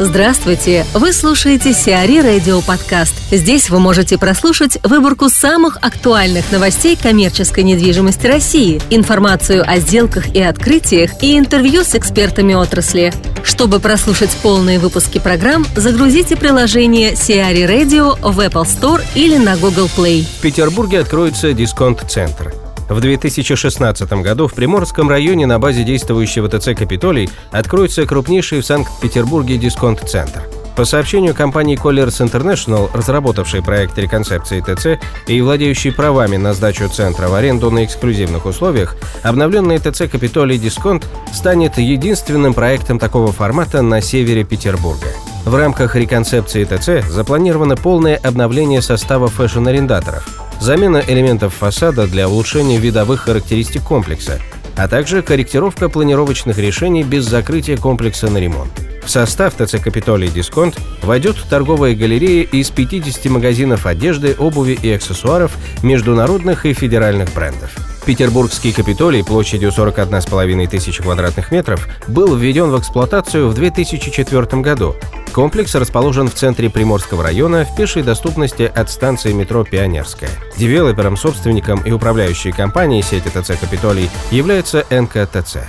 Здравствуйте! Вы слушаете Сиари Радио Подкаст. Здесь вы можете прослушать выборку самых актуальных новостей коммерческой недвижимости России, информацию о сделках и открытиях и интервью с экспертами отрасли. Чтобы прослушать полные выпуски программ, загрузите приложение Сиари Radio в Apple Store или на Google Play. В Петербурге откроется дисконт-центр. В 2016 году в Приморском районе на базе действующего ТЦ «Капитолий» откроется крупнейший в Санкт-Петербурге дисконт-центр. По сообщению компании Colliers International, разработавшей проект реконцепции ТЦ и владеющей правами на сдачу центра в аренду на эксклюзивных условиях, обновленный ТЦ «Капитолий Дисконт» станет единственным проектом такого формата на севере Петербурга. В рамках реконцепции ТЦ запланировано полное обновление состава фэшн-арендаторов – замена элементов фасада для улучшения видовых характеристик комплекса, а также корректировка планировочных решений без закрытия комплекса на ремонт. В состав ТЦ «Капитолий Дисконт» войдет торговая галерея из 50 магазинов одежды, обуви и аксессуаров международных и федеральных брендов. Петербургский Капитолий площадью 41,5 тысяч квадратных метров был введен в эксплуатацию в 2004 году. Комплекс расположен в центре Приморского района в пешей доступности от станции метро «Пионерская». Девелопером, собственником и управляющей компанией сети ТЦ «Капитолий» является НКТЦ.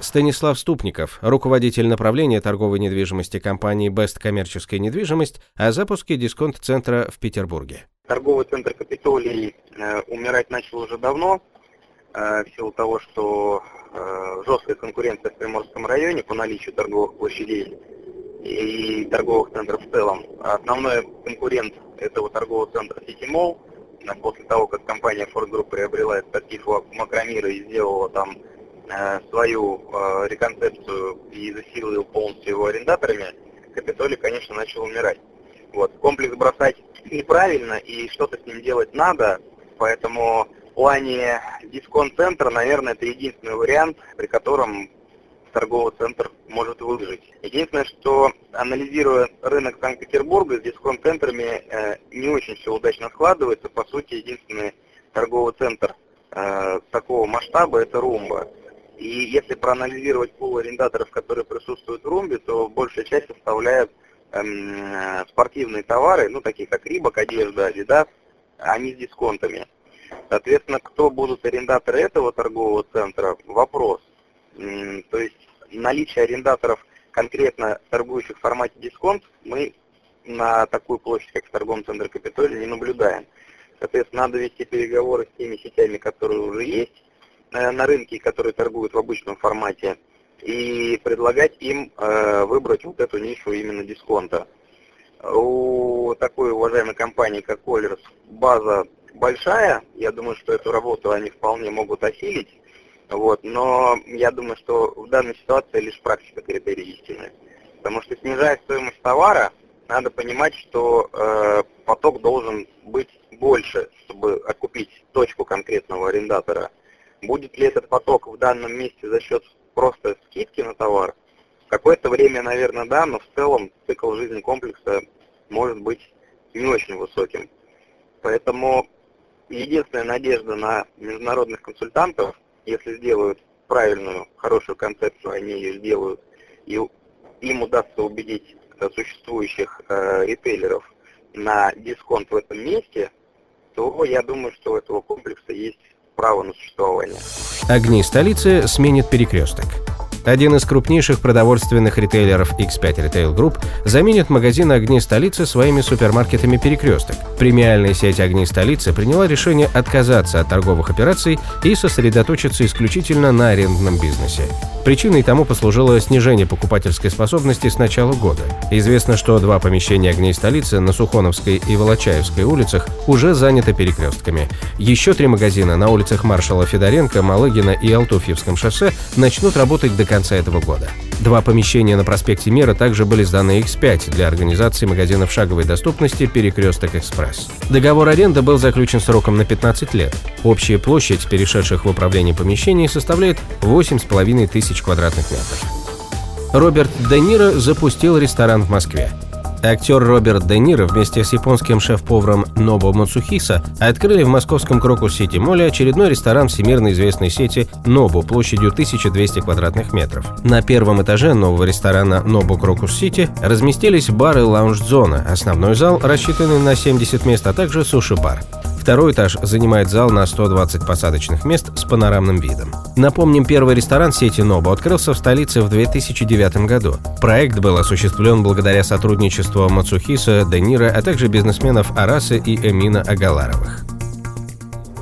Станислав Ступников, руководитель направления торговой недвижимости компании «Бест Коммерческая недвижимость» о запуске дисконт-центра в Петербурге. Торговый центр «Капитолий» э, умирать начал уже давно. Э, в силу того, что э, жесткая конкуренция в Приморском районе по наличию торговых площадей и торговых центров в целом. Основной конкурент этого торгового центра City Mall, после того, как компания Ford Group приобрела экспертизу Макромира и сделала там э, свою э, реконцепцию и засилил полностью его арендаторами, Капитолий, конечно, начал умирать. Вот. Комплекс бросать неправильно и что-то с ним делать надо, поэтому плане дисконт-центра, наверное, это единственный вариант, при котором торговый центр может выжить. Единственное, что анализируя рынок Санкт-Петербурга с дисконт-центрами э, не очень все удачно складывается. По сути, единственный торговый центр э, такого масштаба это Румба. И если проанализировать пул арендаторов, которые присутствуют в Румбе, то большая часть составляет эм, спортивные товары, ну такие как Рибок, одежда, Adidas, они с дисконтами. Соответственно, кто будут арендаторы этого торгового центра, вопрос. То есть наличие арендаторов, конкретно торгующих в формате дисконт, мы на такую площадь, как в торговом центре Капитолий, не наблюдаем. Соответственно, надо вести переговоры с теми сетями, которые уже есть э, на рынке, которые торгуют в обычном формате, и предлагать им э, выбрать вот эту нишу именно дисконта. У такой уважаемой компании, как Colliers, база большая. Я думаю, что эту работу они вполне могут осилить. Вот, но я думаю, что в данной ситуации лишь практика критерий истины. Потому что снижая стоимость товара, надо понимать, что э, поток должен быть больше, чтобы окупить точку конкретного арендатора. Будет ли этот поток в данном месте за счет просто скидки на товар? Какое-то время, наверное, да, но в целом цикл жизни комплекса может быть не очень высоким. Поэтому единственная надежда на международных консультантов, если сделают правильную, хорошую концепцию, они ее сделают, и им удастся убедить существующих э, ритейлеров на дисконт в этом месте, то я думаю, что у этого комплекса есть право на существование. Огни столицы сменит перекресток. Один из крупнейших продовольственных ритейлеров X5 Retail Group заменит магазины «Огни столицы» своими супермаркетами «Перекресток». Премиальная сеть «Огни столицы» приняла решение отказаться от торговых операций и сосредоточиться исключительно на арендном бизнесе. Причиной тому послужило снижение покупательской способности с начала года. Известно, что два помещения огней столицы на Сухоновской и Волочаевской улицах уже заняты перекрестками. Еще три магазина на улицах маршала Федоренко, Малыгина и Алтуфьевском шоссе начнут работать до конца этого года. Два помещения на проспекте Мира также были сданы X5 для организации магазинов шаговой доступности «Перекресток Экспресс». Договор аренды был заключен сроком на 15 лет. Общая площадь перешедших в управление помещений составляет 8,5 тысяч квадратных метров. Роберт Де Ниро запустил ресторан в Москве. Актер Роберт Де Ниро вместе с японским шеф-поваром Нобу Мацухиса открыли в московском Крокус Сити Молле очередной ресторан всемирно известной сети Nobu площадью 1200 квадратных метров. На первом этаже нового ресторана Nobu Крокус Сити разместились бары лаунж-зона, основной зал, рассчитанный на 70 мест, а также суши-бар. Второй этаж занимает зал на 120 посадочных мест с панорамным видом. Напомним, первый ресторан сети Нобу открылся в столице в 2009 году. Проект был осуществлен благодаря сотрудничеству Мацухиса, Денира, а также бизнесменов Арасы и Эмина Агаларовых.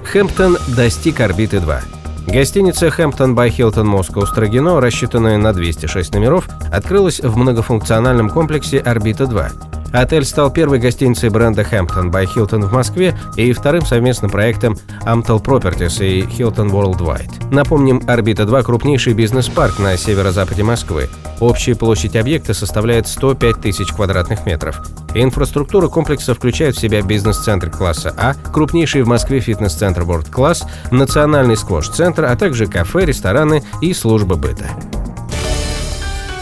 Хэмптон достиг орбиты 2. Гостиница Hampton by Hilton Moscow Строгино, рассчитанная на 206 номеров, открылась в многофункциональном комплексе «Орбита-2». Отель стал первой гостиницей бренда Hampton by Hilton в Москве и вторым совместным проектом Amtel Properties и Hilton Worldwide. Напомним, «Орбита-2» – крупнейший бизнес-парк на северо-западе Москвы. Общая площадь объекта составляет 105 тысяч квадратных метров. Инфраструктура комплекса включает в себя бизнес-центр класса А, крупнейший в Москве фитнес-центр World Class, национальный сквош-центр, а также кафе, рестораны и служба быта.